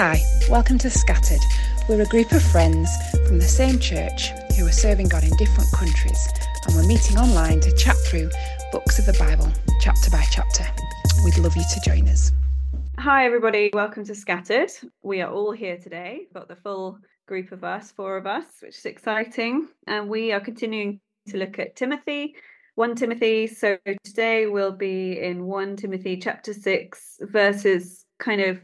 Hi, welcome to Scattered. We're a group of friends from the same church who are serving God in different countries, and we're meeting online to chat through books of the Bible, chapter by chapter. We'd love you to join us. Hi, everybody. Welcome to Scattered. We are all here today. Got the full group of us, four of us, which is exciting. And we are continuing to look at Timothy, 1 Timothy. So today we'll be in 1 Timothy chapter 6, verses kind of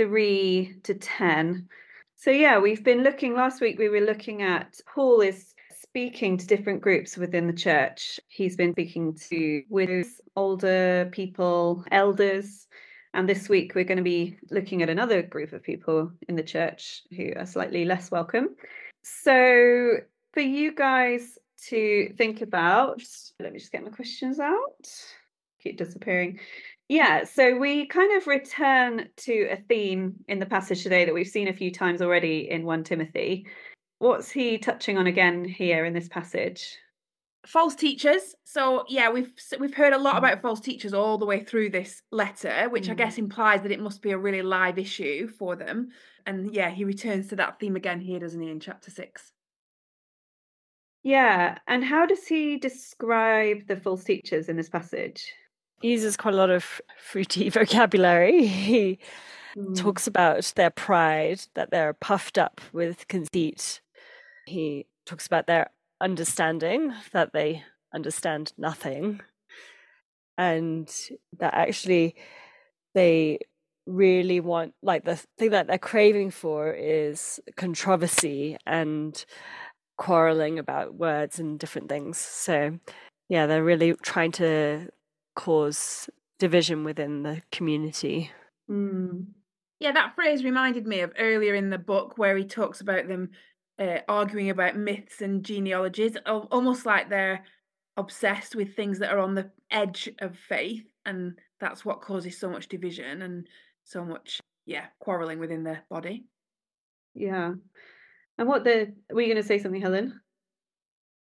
3 to 10. So, yeah, we've been looking, last week we were looking at Paul is speaking to different groups within the church. He's been speaking to widows, older people, elders. And this week we're going to be looking at another group of people in the church who are slightly less welcome. So, for you guys to think about, let me just get my questions out. Keep disappearing. Yeah, so we kind of return to a theme in the passage today that we've seen a few times already in 1 Timothy. What's he touching on again here in this passage? false teachers so yeah we've we've heard a lot mm. about false teachers all the way through this letter which mm. i guess implies that it must be a really live issue for them and yeah he returns to that theme again here doesn't he in chapter 6 yeah and how does he describe the false teachers in this passage uses quite a lot of fruity vocabulary. He mm. talks about their pride, that they're puffed up with conceit. He talks about their understanding, that they understand nothing, and that actually they really want, like, the thing that they're craving for is controversy and quarreling about words and different things. So, yeah, they're really trying to cause division within the community. Mm. Yeah, that phrase reminded me of earlier in the book where he talks about them uh, arguing about myths and genealogies, almost like they're obsessed with things that are on the edge of faith, and that's what causes so much division and so much, yeah, quarreling within the body. Yeah. And what the were you going to say something, Helen?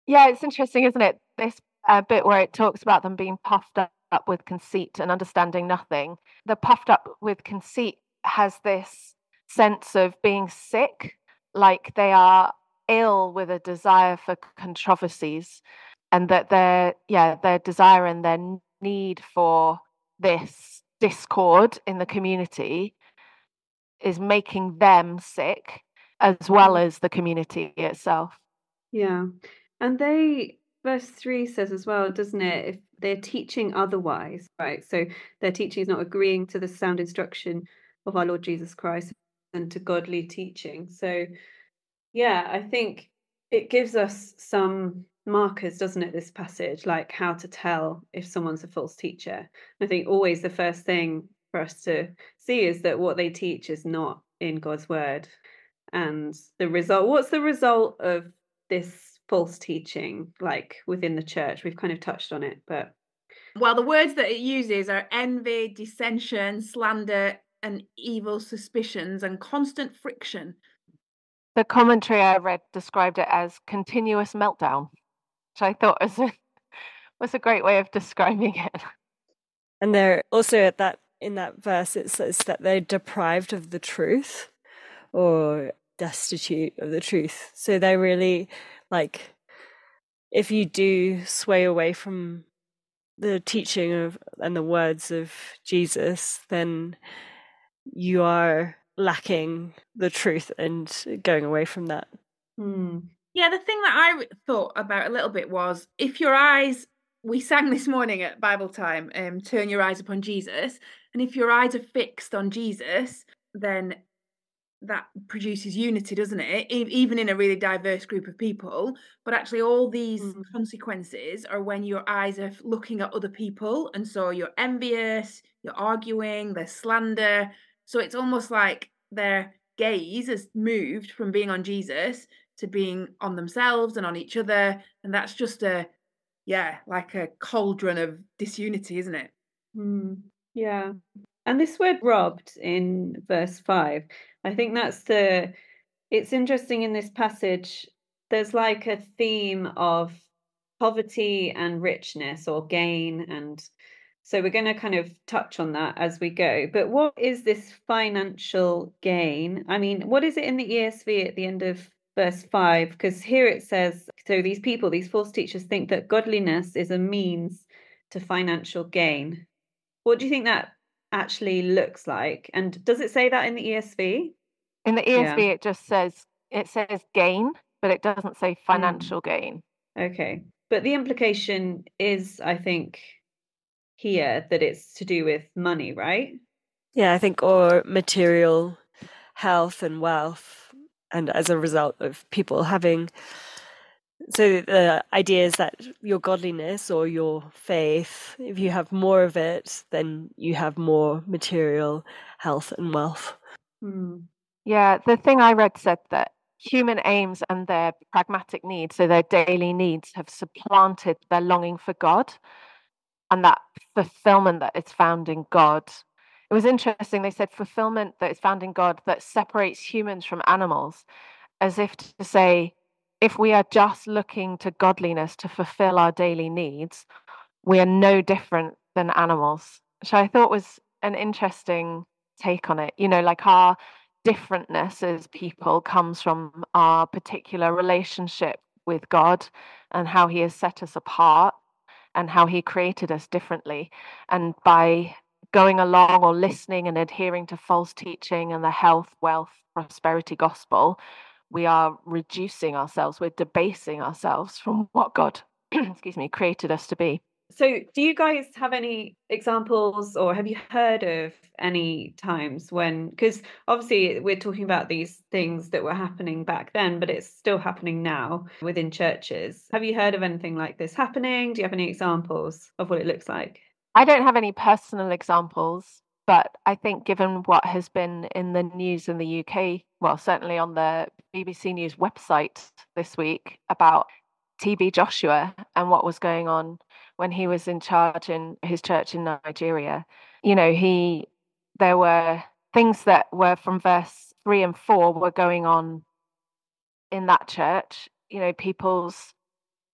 Yeah, it's interesting, isn't it? This uh, bit where it talks about them being puffed up up with conceit and understanding nothing. The puffed up with conceit has this sense of being sick, like they are ill with a desire for controversies, and that their yeah their desire and their need for this discord in the community is making them sick as well as the community itself. Yeah. And they verse 3 says as well, doesn't it? If they're teaching otherwise, right? So their teaching is not agreeing to the sound instruction of our Lord Jesus Christ and to godly teaching. So, yeah, I think it gives us some markers, doesn't it? This passage, like how to tell if someone's a false teacher. I think always the first thing for us to see is that what they teach is not in God's word. And the result, what's the result of this false teaching like within the church. We've kind of touched on it but well the words that it uses are envy dissension slander and evil suspicions and constant friction. The commentary i read described it as continuous meltdown which i thought was a, was a great way of describing it. And they're also at that in that verse it says that they're deprived of the truth or destitute of the truth. So they really like if you do sway away from the teaching of and the words of Jesus, then you are lacking the truth and going away from that. Hmm. Yeah, the thing that I thought about a little bit was if your eyes, we sang this morning at Bible time, um, turn your eyes upon Jesus, and if your eyes are fixed on Jesus, then that produces unity, doesn't it? even in a really diverse group of people. But actually, all these mm. consequences are when your eyes are looking at other people. And so you're envious, you're arguing, there's slander. So it's almost like their gaze has moved from being on Jesus to being on themselves and on each other. And that's just a, yeah, like a cauldron of disunity, isn't it? Mm. Yeah. And this word robbed in verse 5, I think that's the, it's interesting in this passage, there's like a theme of poverty and richness or gain and So we're going to kind of touch on that as we go. But what is this financial gain? I mean, what is it in the ESV at the end of verse 5? Because here it says so these people, these false teachers, think that godliness is a means to financial gain. What do you think that actually looks like? And does it say that in the ESV? In the ESV, yeah. it just says it says gain, but it doesn't say hmm. financial mm. gain. Okay, but the implication is, I think, here that it's to do with money, right? Yeah, I think, or material health and wealth, and as a result of people having. So the idea is that your godliness or your faith, if you have more of it, then you have more material health and wealth. Hmm. Yeah, the thing I read said that human aims and their pragmatic needs, so their daily needs, have supplanted their longing for God and that fulfillment that is found in God. It was interesting, they said fulfillment that is found in God that separates humans from animals, as if to say, if we are just looking to godliness to fulfill our daily needs, we are no different than animals, which I thought was an interesting take on it. You know, like our differentness as people comes from our particular relationship with God and how He has set us apart and how He created us differently. And by going along or listening and adhering to false teaching and the health, wealth, prosperity gospel, we are reducing ourselves, we're debasing ourselves from what God, excuse me, created us to be. So, do you guys have any examples or have you heard of any times when, because obviously we're talking about these things that were happening back then, but it's still happening now within churches. Have you heard of anything like this happening? Do you have any examples of what it looks like? I don't have any personal examples, but I think given what has been in the news in the UK, well, certainly on the BBC News website this week about TB Joshua and what was going on when he was in charge in his church in Nigeria. You know, he there were things that were from verse three and four were going on in that church. You know, people's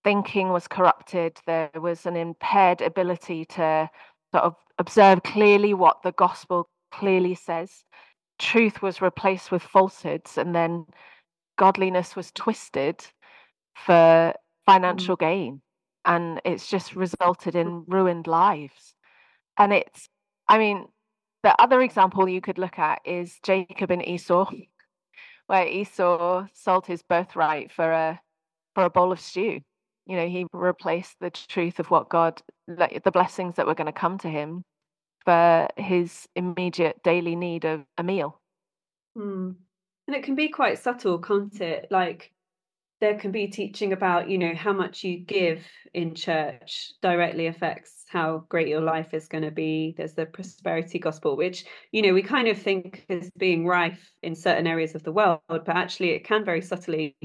thinking was corrupted. There was an impaired ability to sort of observe clearly what the gospel clearly says. Truth was replaced with falsehoods, and then godliness was twisted for mm. financial gain and it's just resulted in ruined lives. And it's, I mean, the other example you could look at is Jacob and Esau, where Esau sold his birthright for a for a bowl of stew. You know, he replaced the truth of what God, the blessings that were going to come to him, for his immediate daily need of a meal. Hmm. And it can be quite subtle, can't it? Like there can be teaching about you know how much you give in church directly affects how great your life is going to be. There's the prosperity gospel which you know we kind of think is being rife in certain areas of the world but actually it can very subtly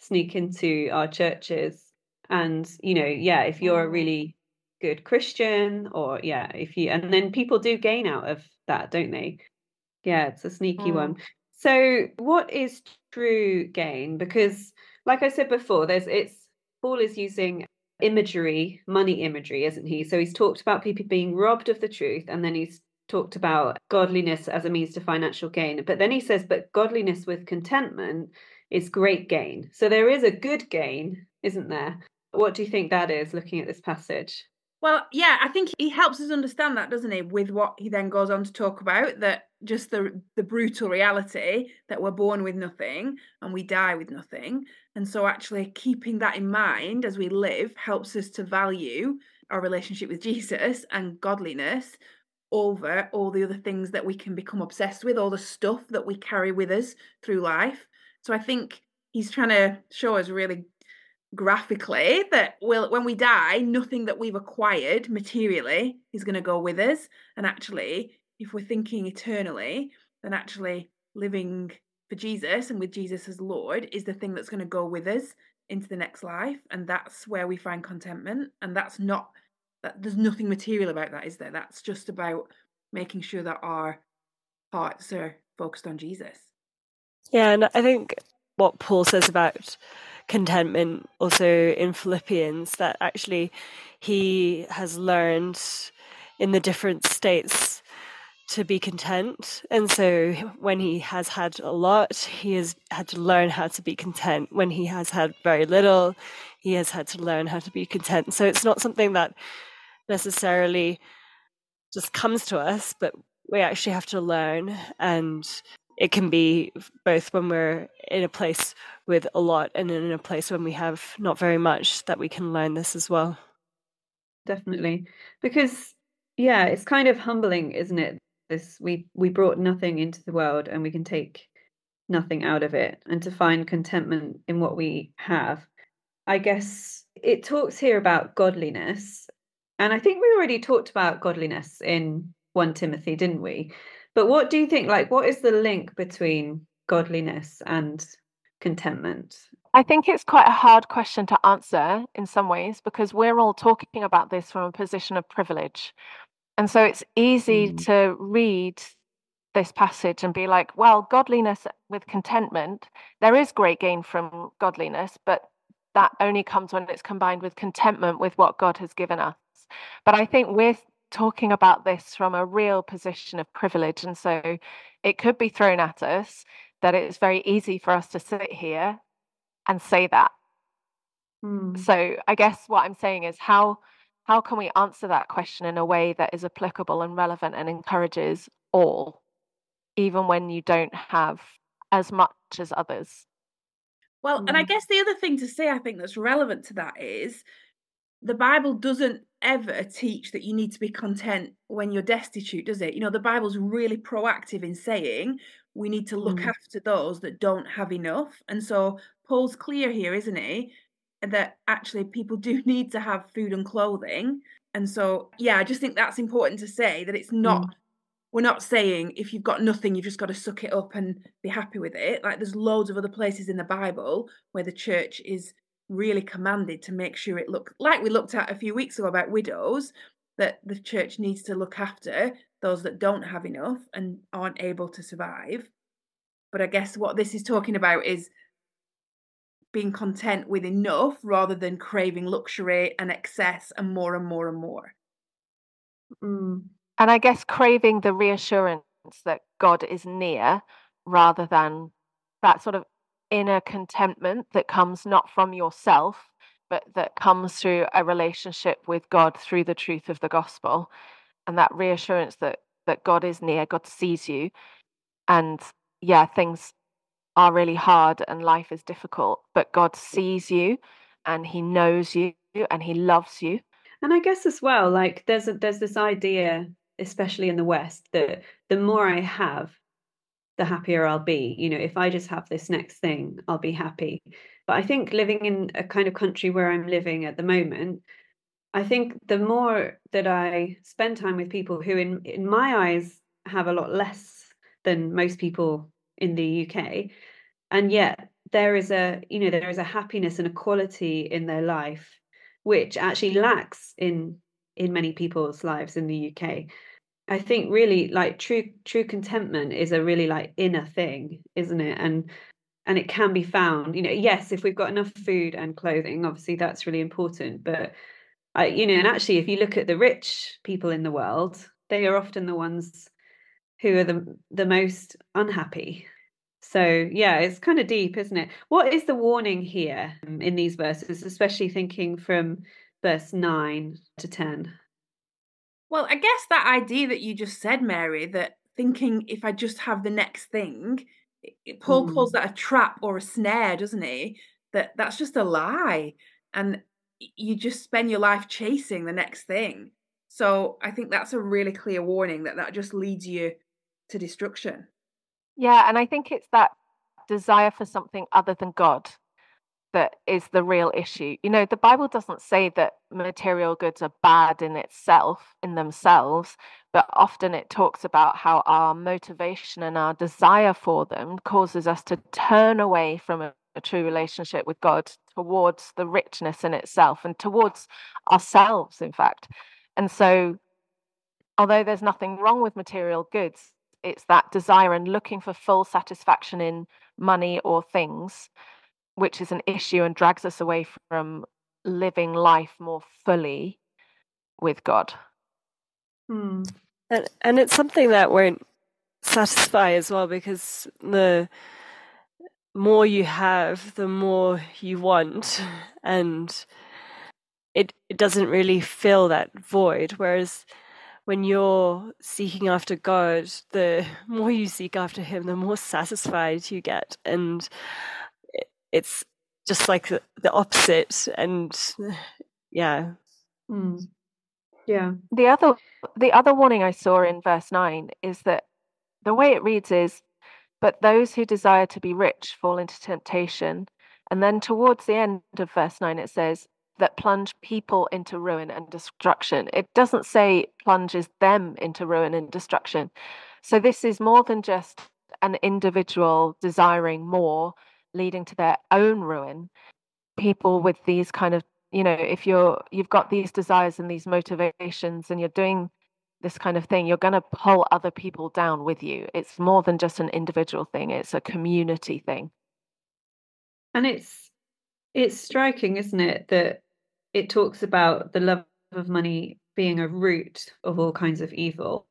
sneak into our churches. And you know yeah if you're a really good christian or yeah if you and then people do gain out of that don't they? Yeah it's a sneaky mm. one. So what is true gain? Because like I said before, there's it's Paul is using imagery, money imagery, isn't he? So he's talked about people being robbed of the truth, and then he's talked about godliness as a means to financial gain. But then he says, but godliness with contentment is great gain. So there is a good gain, isn't there? What do you think that is looking at this passage? Well, yeah, I think he helps us understand that, doesn't he? With what he then goes on to talk about that just the the brutal reality that we're born with nothing and we die with nothing. And so actually keeping that in mind as we live helps us to value our relationship with Jesus and godliness over all the other things that we can become obsessed with, all the stuff that we carry with us through life. So I think he's trying to show us really graphically that will when we die nothing that we've acquired materially is going to go with us and actually if we're thinking eternally then actually living for Jesus and with Jesus as Lord is the thing that's going to go with us into the next life and that's where we find contentment and that's not that there's nothing material about that is there? That's just about making sure that our hearts are focused on Jesus. Yeah and i think what paul says about contentment also in Philippians that actually he has learned in the different states to be content. And so when he has had a lot, he has had to learn how to be content. When he has had very little, he has had to learn how to be content. So it's not something that necessarily just comes to us, but we actually have to learn. And it can be both when we're in a place with a lot and in a place when we have not very much that we can learn this as well. Definitely. Because yeah, it's kind of humbling, isn't it? This we we brought nothing into the world and we can take nothing out of it and to find contentment in what we have. I guess it talks here about godliness. And I think we already talked about godliness in 1 Timothy, didn't we? But what do you think? Like, what is the link between godliness and contentment? I think it's quite a hard question to answer in some ways because we're all talking about this from a position of privilege. And so it's easy mm. to read this passage and be like, well, godliness with contentment, there is great gain from godliness, but that only comes when it's combined with contentment with what God has given us. But I think we're talking about this from a real position of privilege. And so it could be thrown at us that it's very easy for us to sit here and say that. Mm. So I guess what I'm saying is how how can we answer that question in a way that is applicable and relevant and encourages all, even when you don't have as much as others? Well, mm. and I hmm. guess the other thing to say, I think that's relevant to that is the Bible doesn't ever teach that you need to be content when you're destitute, does it? You know, the Bible's really proactive in saying we need to look mm. after those that don't have enough. And so Paul's clear here, isn't he? That actually people do need to have food and clothing. And so, yeah, I just think that's important to say that it's not, mm. we're not saying if you've got nothing, you've just got to suck it up and be happy with it. Like there's loads of other places in the Bible where the church is really commanded to make sure it look like we looked at a few weeks ago about widows that the church needs to look after those that don't have enough and aren't able to survive but i guess what this is talking about is being content with enough rather than craving luxury and excess and more and more and more mm. and i guess craving the reassurance that god is near rather than that sort of inner contentment that comes not from yourself, but that comes through a relationship with God through the truth of the gospel. And that reassurance that that God is near, God sees you. And yeah, things are really hard and life is difficult, but God sees you and he knows you and he loves you. And I guess as well, like there's a, there's this idea, especially in the West, that the more I have, the happier I'll be. You know, if I just have this next thing, I'll be happy. But I think living in a kind of country where I'm living at the moment, I think the more that I spend time with people who, in, in my eyes, have a lot less than most people in the UK, and yet there is a, you know, there is a happiness and a quality in their life which actually lacks in in many people's lives in the UK. I think really like true true contentment is a really like inner thing, isn't it? And and it can be found. You know, yes, if we've got enough food and clothing, obviously that's really important. But I, you know, and actually, if you look at the rich people in the world, they are often the ones who are the the most unhappy. So yeah, it's kind of deep, isn't it? What is the warning here in these verses, especially thinking from verse nine to ten? Well, I guess that idea that you just said, Mary, that thinking if I just have the next thing, Paul mm. calls that a trap or a snare, doesn't he? That that's just a lie, and you just spend your life chasing the next thing. So I think that's a really clear warning that that just leads you to destruction. Yeah, and I think it's that desire for something other than God that is the real issue. You know, the Bible doesn't say that material goods are bad in itself, in themselves, but often it talks about how our motivation and our desire for them causes us to turn away from a, a true relationship with God towards the richness in itself and towards ourselves, in fact. And so, although there's nothing wrong with material goods, it's that desire and looking for full satisfaction in money or things which is an issue and drags us away from living life more fully with God. Hmm. And and it's something that won't satisfy as well because the more you have, the more you want, and it it doesn't really fill that void. Whereas when you're seeking after God, the more you seek after Him, the more satisfied you get, and it's just like the, the opposite. And yeah, mm. yeah. The other the other warning I saw in verse nine is that the way it reads is, "But those who desire to be rich fall into temptation." And then towards the end of verse 9, it says, that plunge people into ruin and destruction. It doesn't say plunges them into ruin and destruction. So this is more than just an individual desiring more, leading to their own ruin. People with these kind of, you know, if you're you've got these desires and these motivations and you're doing this kind of thing, you're going to pull other people down with you. It's more than just an individual thing, it's a community thing. And it's it's striking, isn't it, that it talks about the love of money being a root of all kinds of evil.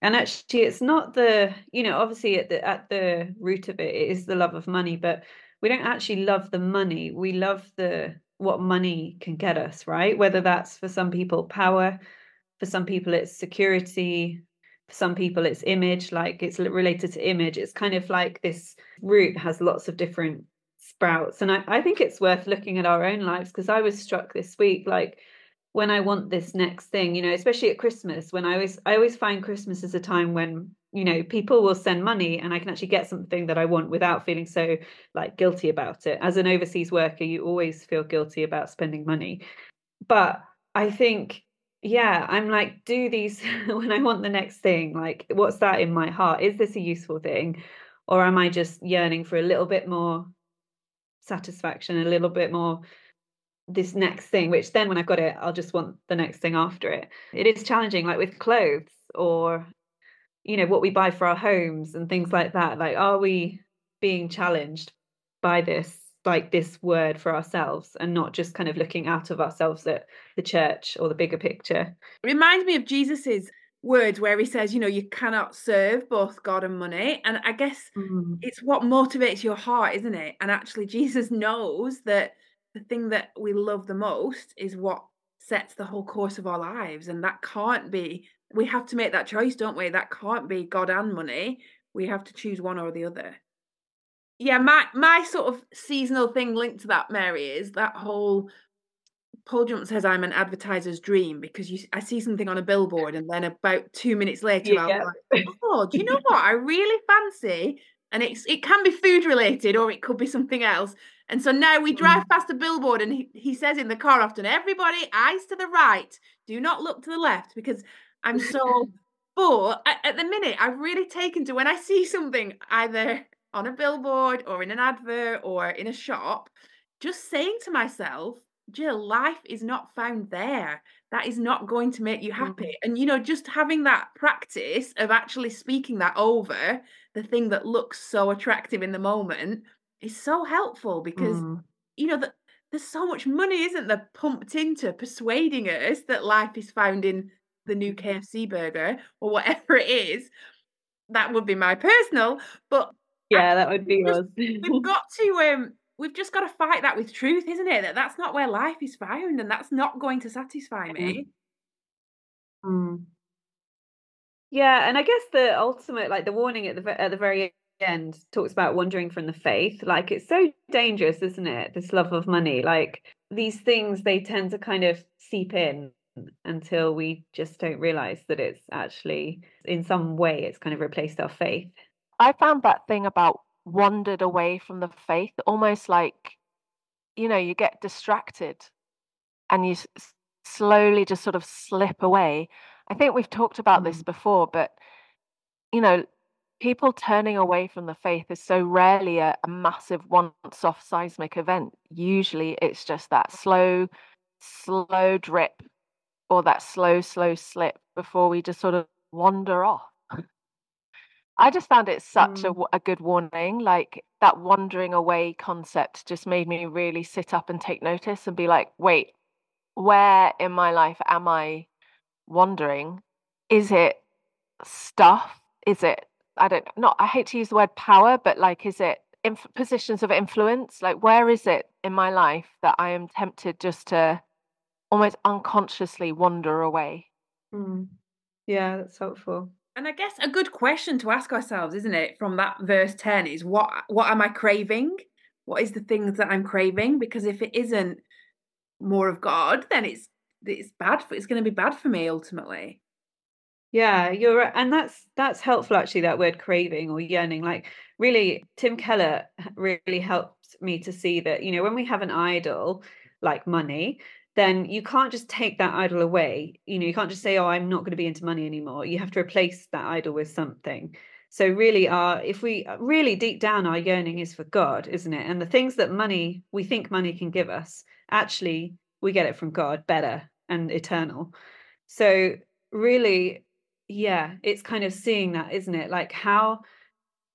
And actually, it's not the you know obviously at the at the root of it, it is the love of money, but we don't actually love the money. We love the what money can get us, right? Whether that's for some people power, for some people it's security, for some people it's image, like it's related to image. It's kind of like this root has lots of different sprouts. And I, I think it's worth looking at our own lives because I was struck this week, like when I want this next thing, you know, especially at Christmas, when I always I always find Christmas is a time when, you know, people will send money and I can actually get something that I want without feeling so like guilty about it. As an overseas worker, you always feel guilty about spending money. But I think yeah i'm like do these when i want the next thing like what's that in my heart is this a useful thing or am i just yearning for a little bit more satisfaction a little bit more this next thing which then when i've got it i'll just want the next thing after it. It is challenging like with clothes or you know what we buy for our homes and things like that. Like are we being challenged by this like this word for ourselves and not just kind of looking out of ourselves at the church or the bigger picture? It reminds me of jesus's words where he says, you know, you cannot serve both God and money. And I guess mm. it's what motivates your heart, isn't it? And actually, Jesus knows that the thing that we love the most is what sets the whole course of our lives. And that can't be, we have to make that choice, don't we? That can't be God and money. We have to choose one or the other. Yeah, my my sort of seasonal thing linked to that, Mary, is that whole Paul Jump says I'm an advertiser's dream because you I see something on a billboard and then about two minutes later yeah. I'm like, oh, do you know what I really fancy? And it's it can be food related or it could be something else. And so now we drive mm. past a billboard and he, he says in the car often, everybody eyes to the right, do not look to the left because I'm so but at, at the minute I've really taken to when I see something either on a billboard or in an advert or in a shop, just saying to myself, Jill, life is not found there. That is not going to make you mm-hmm. happy. And, you know, just having that practice of actually speaking that over the thing that looks so attractive in the moment is so helpful because, mm. you know, that there's so much money, isn't there, pumped into persuading us that life is found in the new KFC burger or whatever it is. That would be my personal, but yeah, that would be yours. we've got to um we've just got to fight that with truth, isn't it? That that's not where life is found, and that's not going to satisfy me. Mm. Yeah, and I guess the ultimate, like the warning at the at the very end, talks about wandering from the faith. Like it's so dangerous, isn't it? This love of money, like these things, they tend to kind of seep in until we just don't realize that it's actually in some way it's kind of replaced our faith. I found that thing about wandered away from the faith, almost like, you know, you get distracted and you s- slowly just sort of slip away. I think we've talked about this mm. before, but, you know, people turning away from the faith is so rarely a, a massive once off seismic event. Usually it's just that slow, slow drip or that slow, slow slip before we just sort of wander off. I just found it such mm. a, a good warning. Like that wandering away concept just made me really sit up and take notice and be like, wait, where in my life am I wandering? is it stuff? Is it I don't not I hate to use the word power, but like is it inf- positions of influence? Like where is it in my life that I am tempted just to almost unconsciously wander away? Mm. Yeah, that's helpful. And I guess a good question to ask ourselves, isn't it, from that verse 10 is what what am I craving? What is the things that I'm craving? Because if it isn't more of God, then it's it's bad for it's going to be bad for me ultimately. Yeah, you're right. And that's that's helpful actually, that word craving or yearning. Like really, Tim Keller really helped me to see that, you know, when we have an idol like money, then you can't just take that idol away. You know, you can't just say, "Oh, I'm not going to be into money anymore." You have to replace that idol with something. So really, our if we really deep down, our yearning is for God, isn't it? And the things that money we think money can give us, actually, we get it from God, better and eternal. So really, yeah, it's kind of seeing that, isn't it? Like how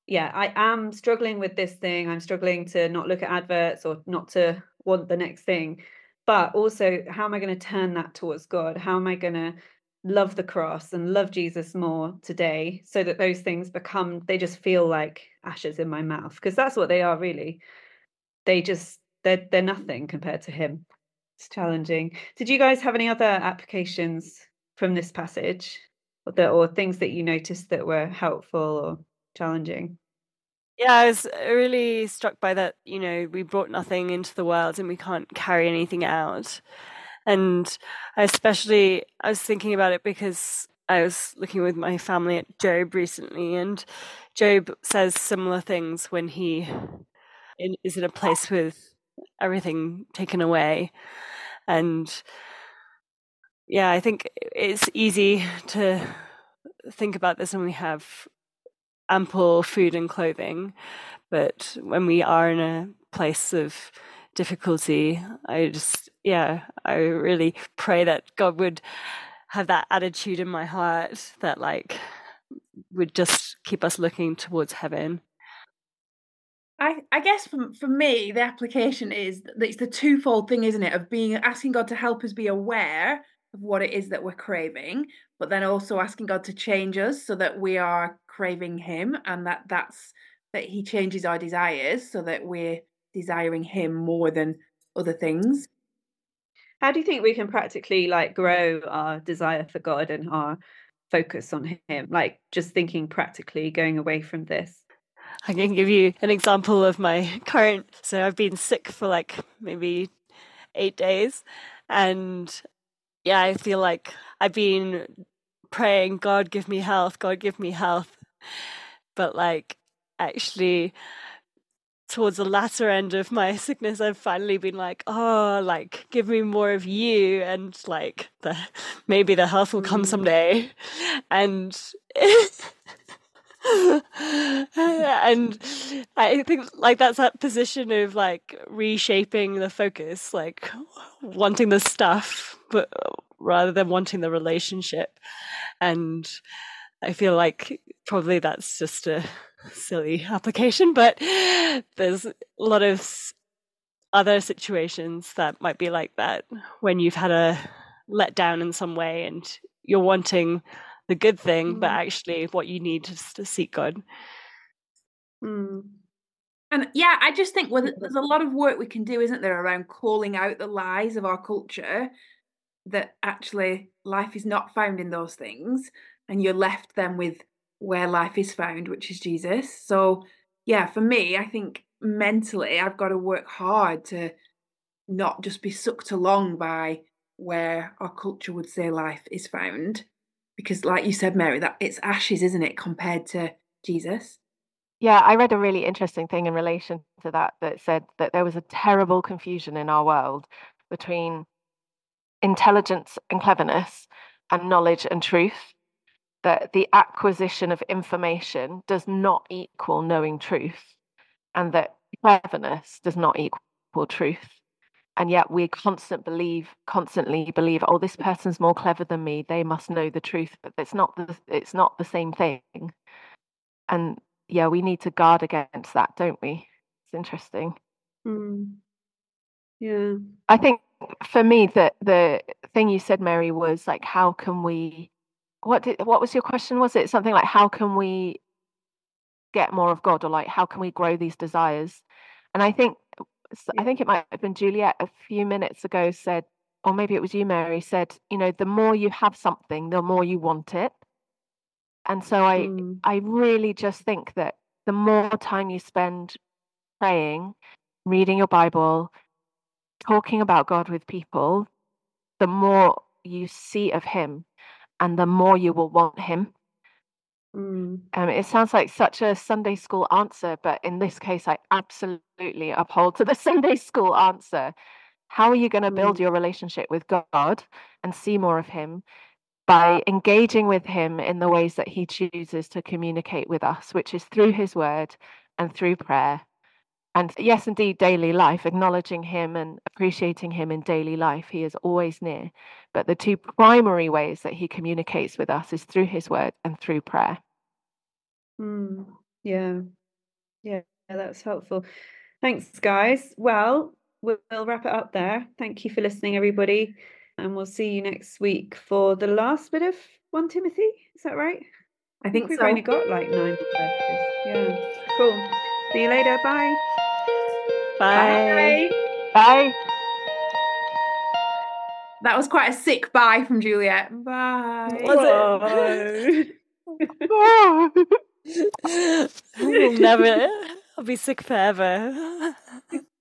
yeah, I am struggling with this thing. I'm struggling to not look at adverts or not to want the next thing but also how am i going to turn that towards god? How am i going to love the cross and love jesus more today so that those things become they just feel like ashes in my mouth? Because that's what they are really. They just they're they're nothing compared to him. It's challenging. Did you guys have any other applications from this passage? Or, the, or things that you noticed that were helpful or challenging yeah, I was uh, really struck by that. You know, we brought nothing into the world and we can't carry anything out. And I especially, I was thinking about it because I was looking with my family at Job recently, and Job says similar things when he is in a place with everything taken away. And yeah, I think it's easy to think about this when we have ample food and clothing. But when we are in a place of difficulty, I just, yeah, I really pray that God would have that attitude in my heart that, like, would just keep us looking towards heaven. I, I guess for, for me, the application is that it's the twofold thing, isn't it? Of being asking God to help us be aware of what it is that we're craving, but then also asking God to change us so that we are craving him and that that's that he changes our desires so that we're desiring him more than other things. How do you think we can practically like grow our desire for god and our focus on him? Like just thinking practically going away from this. I can give you an example of my current so i've been sick for like maybe eight days and yeah i feel like i've been praying god give me health god give me health but like actually towards the latter end of my sickness i've finally been like oh like give me more of you and like the maybe the health will come mm. someday and and i think like that's that position of like reshaping the focus like wanting the stuff but rather than wanting the relationship and I feel like probably that's just a silly application, but there's a lot of other situations that might be like that when you've had a let down in some way and you're wanting the good thing, but actually what you need is to seek God. Mm. And yeah, I just think well, there's a lot of work we can do, isn't there, around calling out the lies of our culture that actually life is not found in those things and you're left then with where life is found, which is Jesus. So, yeah, for me, I think mentally I've got to work hard to not just be sucked along by where our culture would say life is found. Because, like you said, Mary, that it's ashes, isn't it, compared to Jesus? Yeah, I read a really interesting thing in relation to that that said that there was a terrible confusion in our world between intelligence and cleverness and knowledge and truth that the acquisition of information does not equal knowing truth, and that cleverness does not equal truth. And yet we constant believe, constantly believe, oh, this person's more clever than me. They must know the truth, but it's not the it's not the same thing. And yeah, we need to guard against that, don't we? It's interesting. Mm. Yeah. I think for me, the the thing you said, Mary, was like, how can we what did what was your question? Was it something like how can we get more of God, or like how can we grow these desires? And I think I think it might have been Juliet a few minutes ago said, or maybe it was you, Mary, said, you know, the more you have something, the more you want it. And so I mm. I really just think that the more time you spend praying, reading your Bible, talking about God with people, the more you see of him and the more you will want him. Mm. Um, it sounds like such a Sunday school answer, but in this case, I absolutely uphold to the Sunday school answer. How are you going to build mm. your relationship with God and see more of Him? By engaging with Him in the ways that He chooses to communicate with us, which is through His Word and through prayer. And yes, indeed, daily life, acknowledging Him and appreciating Him in daily life. He is always near. But the two primary ways that He communicates with us is through His Word and through prayer. Mm, yeah. Yeah, that's helpful. Thanks, guys. Well, we'll wrap it up there. Thank you for listening, everybody. And we'll see you next week for the last bit of 1 Timothy. Is that right? I think, I think we've so. only got like nine verses. Yeah. Cool. See you later. Bye. Bye. Bye. Bye. That was quite a sick bye from Juliet. Bye. Was it? I'll never. I'll be sick forever.